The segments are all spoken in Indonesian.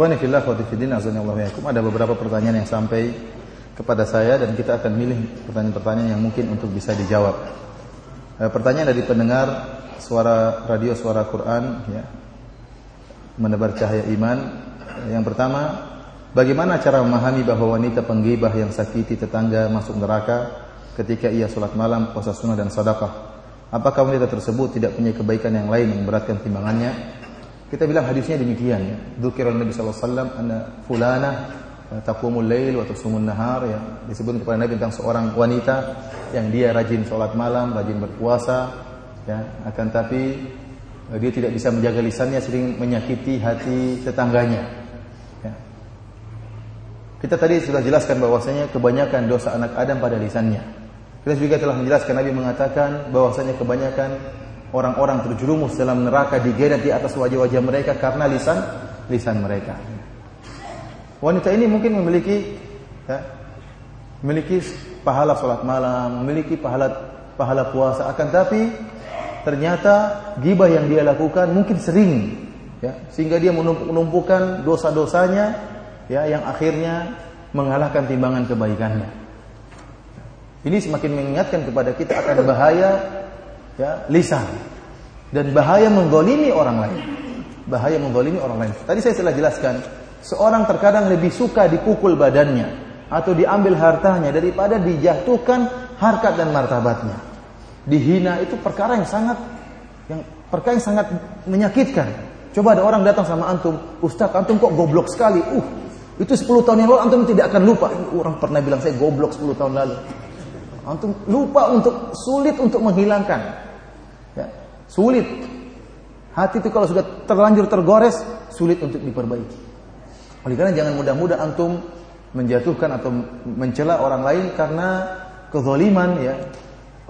Ikhwani fillah wa fillah azanillahu yakum. Ada beberapa pertanyaan yang sampai kepada saya dan kita akan milih pertanyaan-pertanyaan yang mungkin untuk bisa dijawab. Eh, pertanyaan dari pendengar suara radio suara Quran ya. Menebar cahaya iman. Yang pertama, bagaimana cara memahami bahwa wanita penggibah yang sakiti tetangga masuk neraka ketika ia sholat malam, puasa sunnah dan sedekah? Apakah wanita tersebut tidak punya kebaikan yang lain yang memberatkan timbangannya? Kita bilang hadisnya demikian ya. Dzukira Nabi sallallahu alaihi wasallam anna fulana taqumul lail wa tasumun nahar ya. Disebut kepada Nabi tentang seorang wanita yang dia rajin sholat malam, rajin berpuasa ya, akan tapi eh, dia tidak bisa menjaga lisannya sering menyakiti hati tetangganya. Ya. Kita tadi sudah jelaskan bahwasanya kebanyakan dosa anak Adam pada lisannya. Kita juga telah menjelaskan Nabi mengatakan bahwasanya kebanyakan orang-orang terjerumus dalam neraka digeret di atas wajah-wajah mereka karena lisan lisan mereka. Wanita ini mungkin memiliki ya, memiliki pahala sholat malam, memiliki pahala pahala puasa, akan tapi ternyata gibah yang dia lakukan mungkin sering, ya, sehingga dia menumpukan dosa-dosanya, ya, yang akhirnya mengalahkan timbangan kebaikannya. Ini semakin mengingatkan kepada kita akan bahaya ya, lisan dan bahaya menggolimi orang lain. Bahaya menggolimi orang lain. Tadi saya telah jelaskan, seorang terkadang lebih suka dipukul badannya atau diambil hartanya daripada dijatuhkan harkat dan martabatnya. Dihina itu perkara yang sangat yang perkara yang sangat menyakitkan. Coba ada orang datang sama antum, Ustaz, antum kok goblok sekali. Uh, itu 10 tahun yang lalu antum tidak akan lupa. Orang pernah bilang saya goblok 10 tahun lalu. Antum lupa untuk sulit untuk menghilangkan. Sulit. Hati itu kalau sudah terlanjur tergores, sulit untuk diperbaiki. Oleh karena jangan mudah-mudah antum menjatuhkan atau mencela orang lain karena kezaliman ya.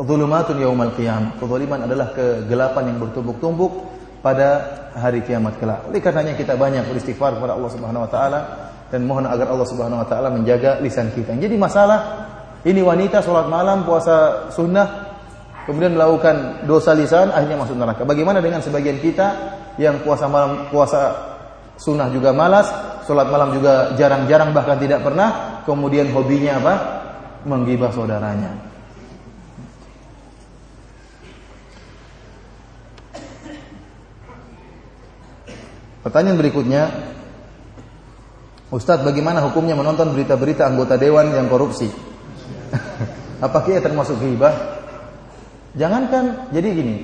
Zulumatun yaumal qiyamah. Kezaliman adalah kegelapan yang bertumbuk-tumbuk pada hari kiamat kelak. Oleh karenanya kita banyak beristighfar kepada Allah Subhanahu wa taala dan mohon agar Allah Subhanahu wa taala menjaga lisan kita. Jadi masalah ini wanita sholat malam, puasa sunnah, kemudian melakukan dosa lisan akhirnya masuk neraka. Bagaimana dengan sebagian kita yang puasa malam puasa sunnah juga malas, sholat malam juga jarang-jarang bahkan tidak pernah, kemudian hobinya apa? Menggibah saudaranya. Pertanyaan berikutnya, Ustadz bagaimana hukumnya menonton berita-berita anggota dewan yang korupsi? Apakah ia termasuk ghibah? Jangankan jadi gini,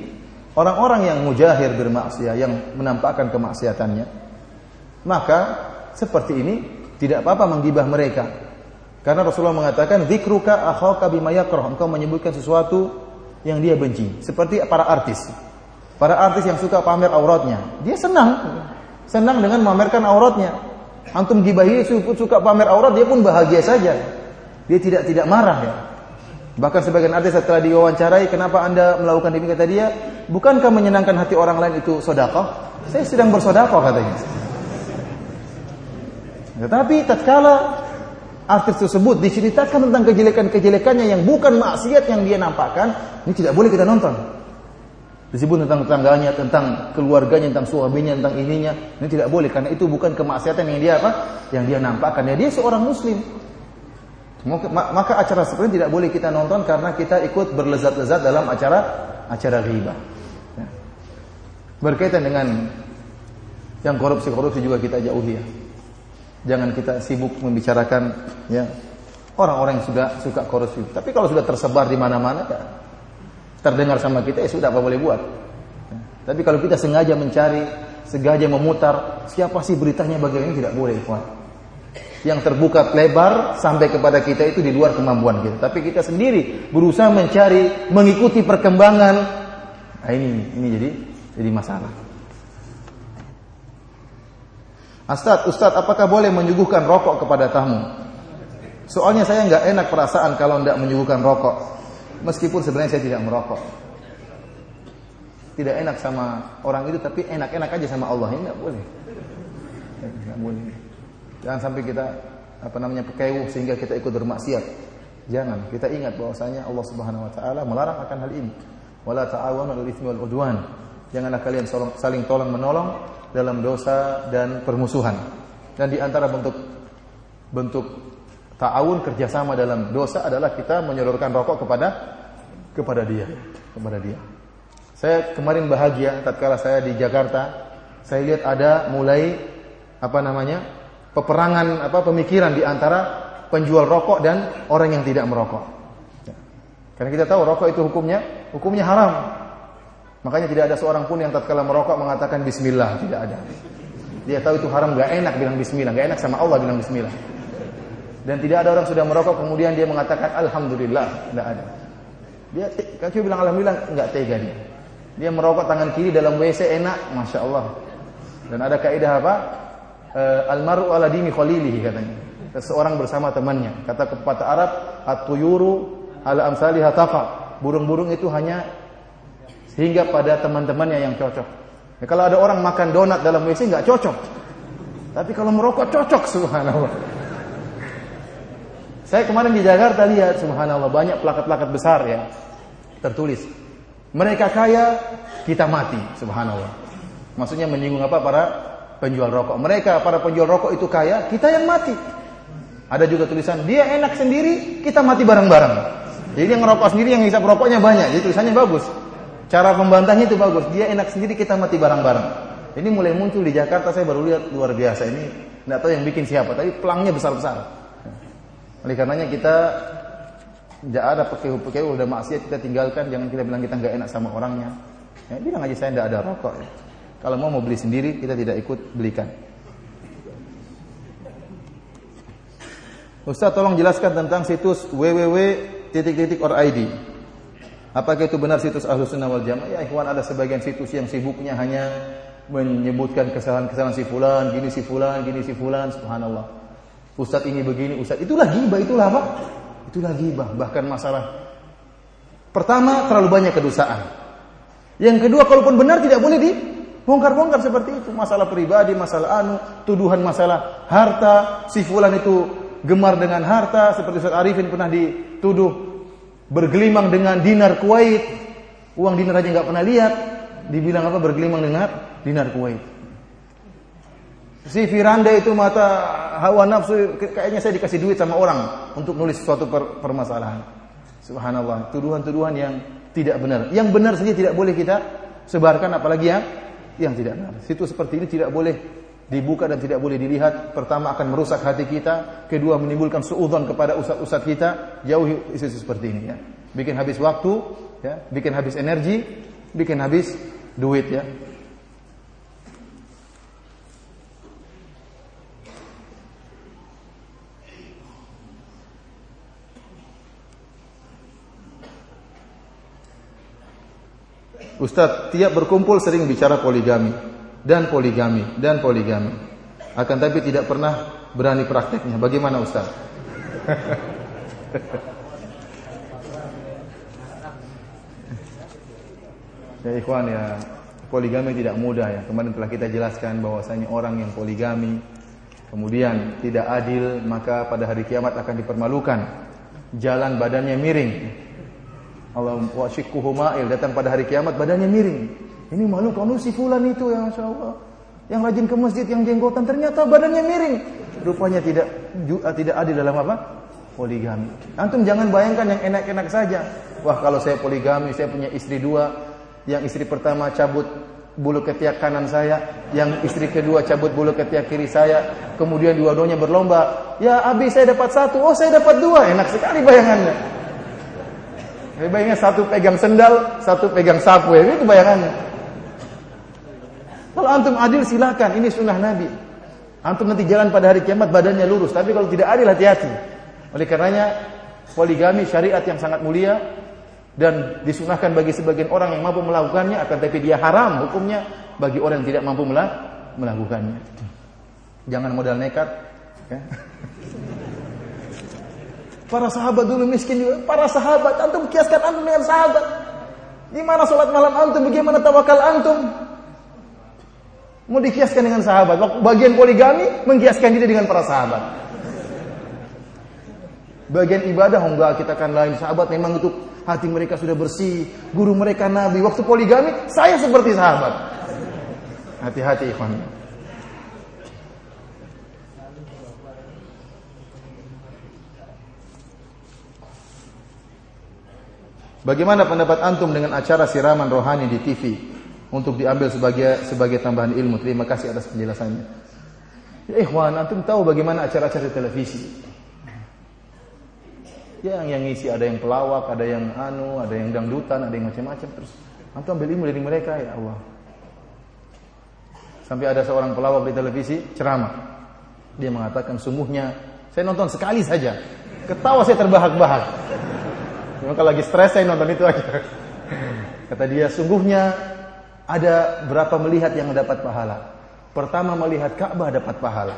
orang-orang yang mujahir bermaksiat yang menampakkan kemaksiatannya, maka seperti ini tidak apa-apa menggibah mereka. Karena Rasulullah mengatakan zikruka akhaka bima yakrah, engkau menyebutkan sesuatu yang dia benci, seperti para artis. Para artis yang suka pamer auratnya, dia senang. Senang dengan memamerkan auratnya. Antum gibahi suka pamer aurat, dia pun bahagia saja. Dia tidak tidak marah ya. Bahkan sebagian artis setelah diwawancarai, kenapa anda melakukan demi kata dia? Bukankah menyenangkan hati orang lain itu sodakoh? Saya sedang bersodakoh katanya. Tetapi tatkala artis tersebut diceritakan tentang kejelekan-kejelekannya yang bukan maksiat yang dia nampakkan, ini tidak boleh kita nonton. Disebut tentang tetangganya, tentang keluarganya, tentang suaminya, tentang ininya, ini tidak boleh karena itu bukan kemaksiatan yang dia apa? Yang dia nampakkan. Ya dia seorang muslim. Maka acara seperti tidak boleh kita nonton karena kita ikut berlezat-lezat dalam acara acara riba. Ya. Berkaitan dengan yang korupsi-korupsi juga kita jauhi ya. Jangan kita sibuk membicarakan ya orang-orang yang sudah suka korupsi. Tapi kalau sudah tersebar di mana-mana ya, terdengar sama kita ya sudah apa boleh buat. Ya. Tapi kalau kita sengaja mencari, sengaja memutar, siapa sih beritanya bagaimana tidak boleh, Ikhwan yang terbuka lebar sampai kepada kita itu di luar kemampuan kita. Tapi kita sendiri berusaha mencari, mengikuti perkembangan. Nah, ini ini jadi jadi masalah. Ustaz, Ustaz, apakah boleh menyuguhkan rokok kepada tamu? Soalnya saya nggak enak perasaan kalau tidak menyuguhkan rokok. Meskipun sebenarnya saya tidak merokok. Tidak enak sama orang itu, tapi enak-enak aja sama Allah. Ini nggak boleh. Nggak boleh. Jangan sampai kita apa namanya pekewuh sehingga kita ikut bermaksiat. Jangan. Kita ingat bahwasanya Allah Subhanahu wa taala melarang akan hal ini. Wala ta'awanu 'alal itsmi wal 'udwan. Janganlah kalian saling tolong menolong dalam dosa dan permusuhan. Dan di antara bentuk bentuk ta'awun kerjasama dalam dosa adalah kita menyodorkan rokok kepada kepada dia, kepada dia. Saya kemarin bahagia tatkala saya di Jakarta, saya lihat ada mulai apa namanya? Peperangan apa pemikiran di antara penjual rokok dan orang yang tidak merokok. Ya. Karena kita tahu rokok itu hukumnya hukumnya haram. Makanya tidak ada seorang pun yang tatkala merokok mengatakan bismillah, tidak ada. Dia tahu itu haram, gak enak bilang bismillah, gak enak sama Allah bilang bismillah. Dan tidak ada orang sudah merokok kemudian dia mengatakan alhamdulillah, tidak ada. Dia kaki bilang alhamdulillah, nggak tega dia. Dia merokok tangan kiri dalam WC enak, masya Allah. Dan ada kaidah apa? E, Almaru ala dini khalilihi katanya. Seseorang bersama temannya. Kata pepatah Arab, at-tuyuru ala amsaliha tafa. Burung-burung itu hanya sehingga pada teman-temannya yang cocok. Ya, kalau ada orang makan donat dalam WC nggak cocok. Tapi kalau merokok cocok subhanallah. Saya kemarin di Jakarta lihat subhanallah banyak plakat-plakat besar ya. Tertulis mereka kaya, kita mati subhanallah. Maksudnya menyinggung apa para penjual rokok. Mereka para penjual rokok itu kaya, kita yang mati. Ada juga tulisan dia enak sendiri, kita mati bareng-bareng. Jadi yang ngerokok sendiri yang hisap rokoknya banyak. Jadi tulisannya bagus. Cara pembantahnya itu bagus. Dia enak sendiri, kita mati bareng-bareng. Ini mulai muncul di Jakarta, saya baru lihat luar biasa. Ini tidak tahu yang bikin siapa, tapi pelangnya besar-besar. Oleh karenanya kita tidak ada pakai-pakai udah maksiat kita tinggalkan, jangan kita bilang kita nggak enak sama orangnya. Ya, bilang aja saya tidak ada rokok. Ya. Kalau mau mau beli sendiri, kita tidak ikut belikan. Ustaz tolong jelaskan tentang situs www.id. Apakah itu benar situs Ahlus Sunnah wal Jamaah? Ya, ikhwan ada sebagian situs yang sibuknya hanya menyebutkan kesalahan-kesalahan si fulan, gini si fulan, gini si fulan, subhanallah. Ustaz ini begini, ustaz itulah gibah, itulah apa? Itulah gibah, bahkan masalah pertama terlalu banyak kedustaan. Yang kedua kalaupun benar tidak boleh dibongkar-bongkar seperti itu. Masalah pribadi, masalah anu, tuduhan masalah harta, si fulan itu gemar dengan harta seperti Ustaz Arifin pernah dituduh bergelimang dengan dinar Kuwait, uang dinar aja nggak pernah lihat, dibilang apa bergelimang dengan dinar Kuwait. Si Firanda itu mata hawa nafsu, kayaknya saya dikasih duit sama orang untuk nulis suatu per permasalahan. Subhanallah, tuduhan-tuduhan yang tidak benar. Yang benar saja tidak boleh kita sebarkan, apalagi yang yang tidak benar. Situ seperti ini tidak boleh dibuka dan tidak boleh dilihat. Pertama akan merusak hati kita, kedua menimbulkan suudzon kepada ustaz-ustaz kita. Jauhi isu-isu seperti ini ya. Bikin habis waktu, ya, bikin habis energi, bikin habis duit ya. Ustaz, tiap berkumpul sering bicara poligami dan poligami dan poligami. Akan tapi tidak pernah berani prakteknya. Bagaimana Ustaz? ya ikhwan ya, poligami tidak mudah ya. Kemarin telah kita jelaskan bahwasanya orang yang poligami kemudian tidak adil maka pada hari kiamat akan dipermalukan. Jalan badannya miring. Allah wa ma'il datang pada hari kiamat badannya miring. Ini malu kamu si fulan itu ya Masya Allah. Yang rajin ke masjid, yang jenggotan ternyata badannya miring. Rupanya tidak juga, tidak adil dalam apa? Poligami. Antum jangan bayangkan yang enak-enak saja. Wah kalau saya poligami, saya punya istri dua. Yang istri pertama cabut bulu ketiak kanan saya, yang istri kedua cabut bulu ketiak kiri saya, kemudian dua-duanya berlomba. Ya Abi saya dapat satu, oh saya dapat dua, enak sekali bayangannya. Bayangnya satu pegang sendal, satu pegang sapu, ya, itu bayangannya. Kalau antum adil silakan, ini sunnah Nabi. Antum nanti jalan pada hari kiamat badannya lurus, tapi kalau tidak adil hati-hati. Oleh karenanya poligami syariat yang sangat mulia dan disunahkan bagi sebagian orang yang mampu melakukannya akan tapi dia haram hukumnya bagi orang yang tidak mampu melakukannya. Jangan modal nekat. Ya. Para sahabat dulu miskin juga. Para sahabat, antum kiaskan antum dengan sahabat. Gimana sholat malam antum? Bagaimana tawakal antum? Mau dikiaskan dengan sahabat. Bagian poligami mengkiaskan diri dengan para sahabat. Bagian ibadah oh enggak kita akan lain. Sahabat memang itu hati mereka sudah bersih. Guru mereka nabi. Waktu poligami saya seperti sahabat. Hati-hati ikhwan. Bagaimana pendapat antum dengan acara siraman rohani di TV untuk diambil sebagai sebagai tambahan ilmu? Terima kasih atas penjelasannya. Ya, ikhwan, antum tahu bagaimana acara-acara televisi? Yang yang ngisi ada yang pelawak, ada yang anu, ada yang dangdutan, ada yang macam-macam terus. Antum ambil ilmu dari mereka ya Allah. Sampai ada seorang pelawak di televisi ceramah. Dia mengatakan sungguhnya saya nonton sekali saja. Ketawa saya terbahak-bahak. Memang kalau lagi stres saya nonton itu aja. Kata dia, sungguhnya ada berapa melihat yang dapat pahala. Pertama melihat Ka'bah dapat pahala.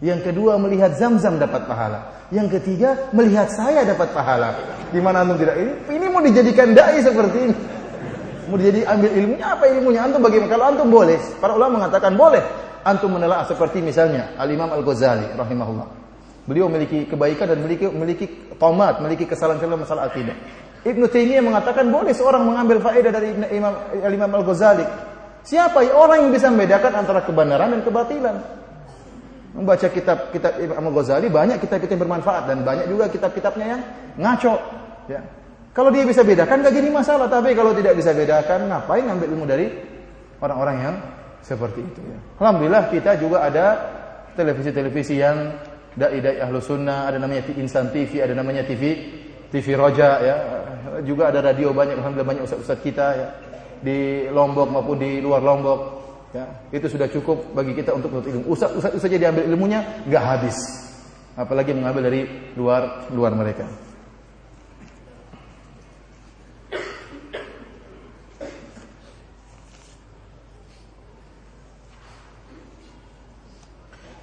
Yang kedua melihat Zam-Zam dapat pahala. Yang ketiga melihat saya dapat pahala. Gimana antum tidak ini? Ini mau dijadikan dai seperti ini. Mau jadi ambil ilmunya apa ilmunya? Antum bagaimana? Kalau antum boleh, para ulama mengatakan boleh. Antum menelaah seperti misalnya Al Imam Al Ghazali rahimahullah. Beliau memiliki kebaikan dan memiliki memiliki tomat, memiliki kesalahan-kesalahan masalah akidah. Ibnu Taimiyah mengatakan boleh seorang mengambil faedah dari Imam Imam Al-Ghazali. Siapa orang yang bisa membedakan antara kebenaran dan kebatilan? Membaca kitab-kitab Imam Al-Ghazali banyak kitab-kitab yang bermanfaat dan banyak juga kitab-kitabnya yang ngaco. Ya. Kalau dia bisa bedakan gak jadi masalah, tapi kalau tidak bisa bedakan, ngapain ngambil ilmu dari orang-orang yang seperti itu ya. Alhamdulillah kita juga ada televisi-televisi yang dai-dai ahlu sunnah, ada namanya Insan TV, ada namanya TV TV Roja ya. Juga ada radio banyak, alhamdulillah banyak ustaz-ustaz kita ya. Di Lombok maupun di luar Lombok ya. Itu sudah cukup bagi kita untuk menuntut ilmu. Ustaz-ustaz saja diambil ilmunya enggak habis. Apalagi mengambil dari luar luar mereka.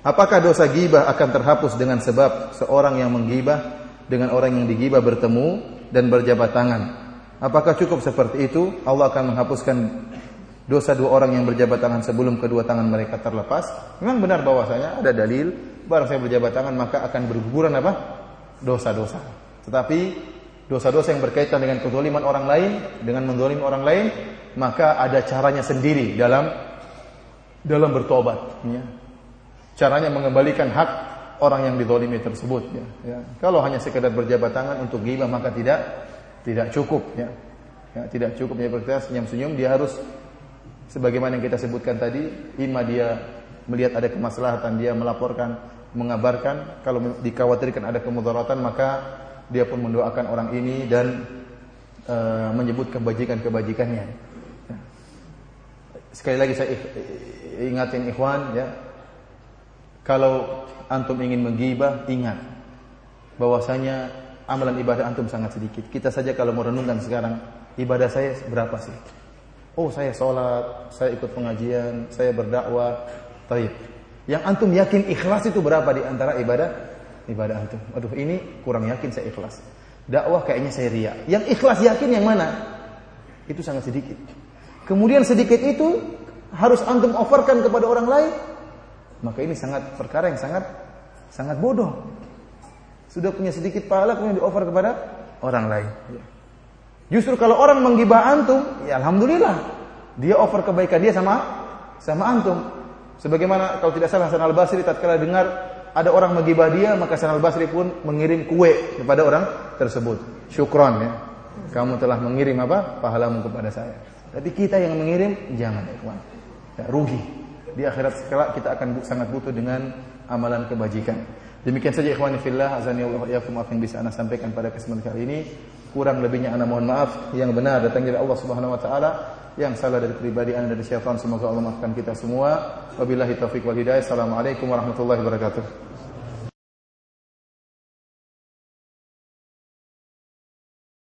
Apakah dosa gibah akan terhapus dengan sebab seorang yang menggibah dengan orang yang digibah bertemu dan berjabat tangan? Apakah cukup seperti itu? Allah akan menghapuskan dosa dua orang yang berjabat tangan sebelum kedua tangan mereka terlepas? Memang benar bahwasanya ada dalil barang saya berjabat tangan maka akan berguguran apa? Dosa-dosa. Tetapi dosa-dosa yang berkaitan dengan kezaliman orang lain, dengan mendolimi orang lain, maka ada caranya sendiri dalam dalam bertobat. Ya caranya mengembalikan hak orang yang didolimi tersebut ya, ya. Kalau hanya sekedar berjabat tangan untuk ghibah maka tidak tidak cukup ya. ya tidak cukup ya berkata senyum-senyum dia harus sebagaimana yang kita sebutkan tadi, imma dia melihat ada kemaslahatan dia melaporkan, mengabarkan kalau dikhawatirkan ada kemudaratan maka dia pun mendoakan orang ini dan uh, menyebut kebajikan-kebajikannya. Ya. Sekali lagi saya ingatin ikhwan ya, kalau antum ingin menggibah, ingat bahwasanya amalan ibadah antum sangat sedikit. Kita saja kalau mau renungkan sekarang, ibadah saya berapa sih? Oh, saya sholat, saya ikut pengajian, saya berdakwah. Taib. Yang antum yakin ikhlas itu berapa di antara ibadah ibadah antum? Aduh, ini kurang yakin saya ikhlas. Dakwah kayaknya saya ria. Yang ikhlas yakin yang mana? Itu sangat sedikit. Kemudian sedikit itu harus antum offerkan kepada orang lain maka ini sangat perkara yang sangat sangat bodoh. Sudah punya sedikit pahala kemudian diover kepada orang lain. Justru kalau orang menggibah antum, ya alhamdulillah. Dia offer kebaikan dia sama sama antum. Sebagaimana kalau tidak salah Hasan Al-Basri tatkala dengar ada orang menggibah dia, maka Hasan Al-Basri pun mengirim kue kepada orang tersebut. Syukron ya. Kamu telah mengirim apa? Pahalamu kepada saya. Tapi kita yang mengirim jangan ya, ya rugi di akhirat kelak kita akan sangat butuh dengan amalan kebajikan. Demikian saja ikhwani fillah azani Allah yakum apa yang bisa ana sampaikan pada kesempatan kali ini. Kurang lebihnya ana mohon maaf. Yang benar datang dari Allah Subhanahu wa taala, yang salah dari pribadi anda dari syaitan semoga Allah maafkan kita semua. Wabillahi taufik wal hidayah. Assalamualaikum warahmatullahi wabarakatuh.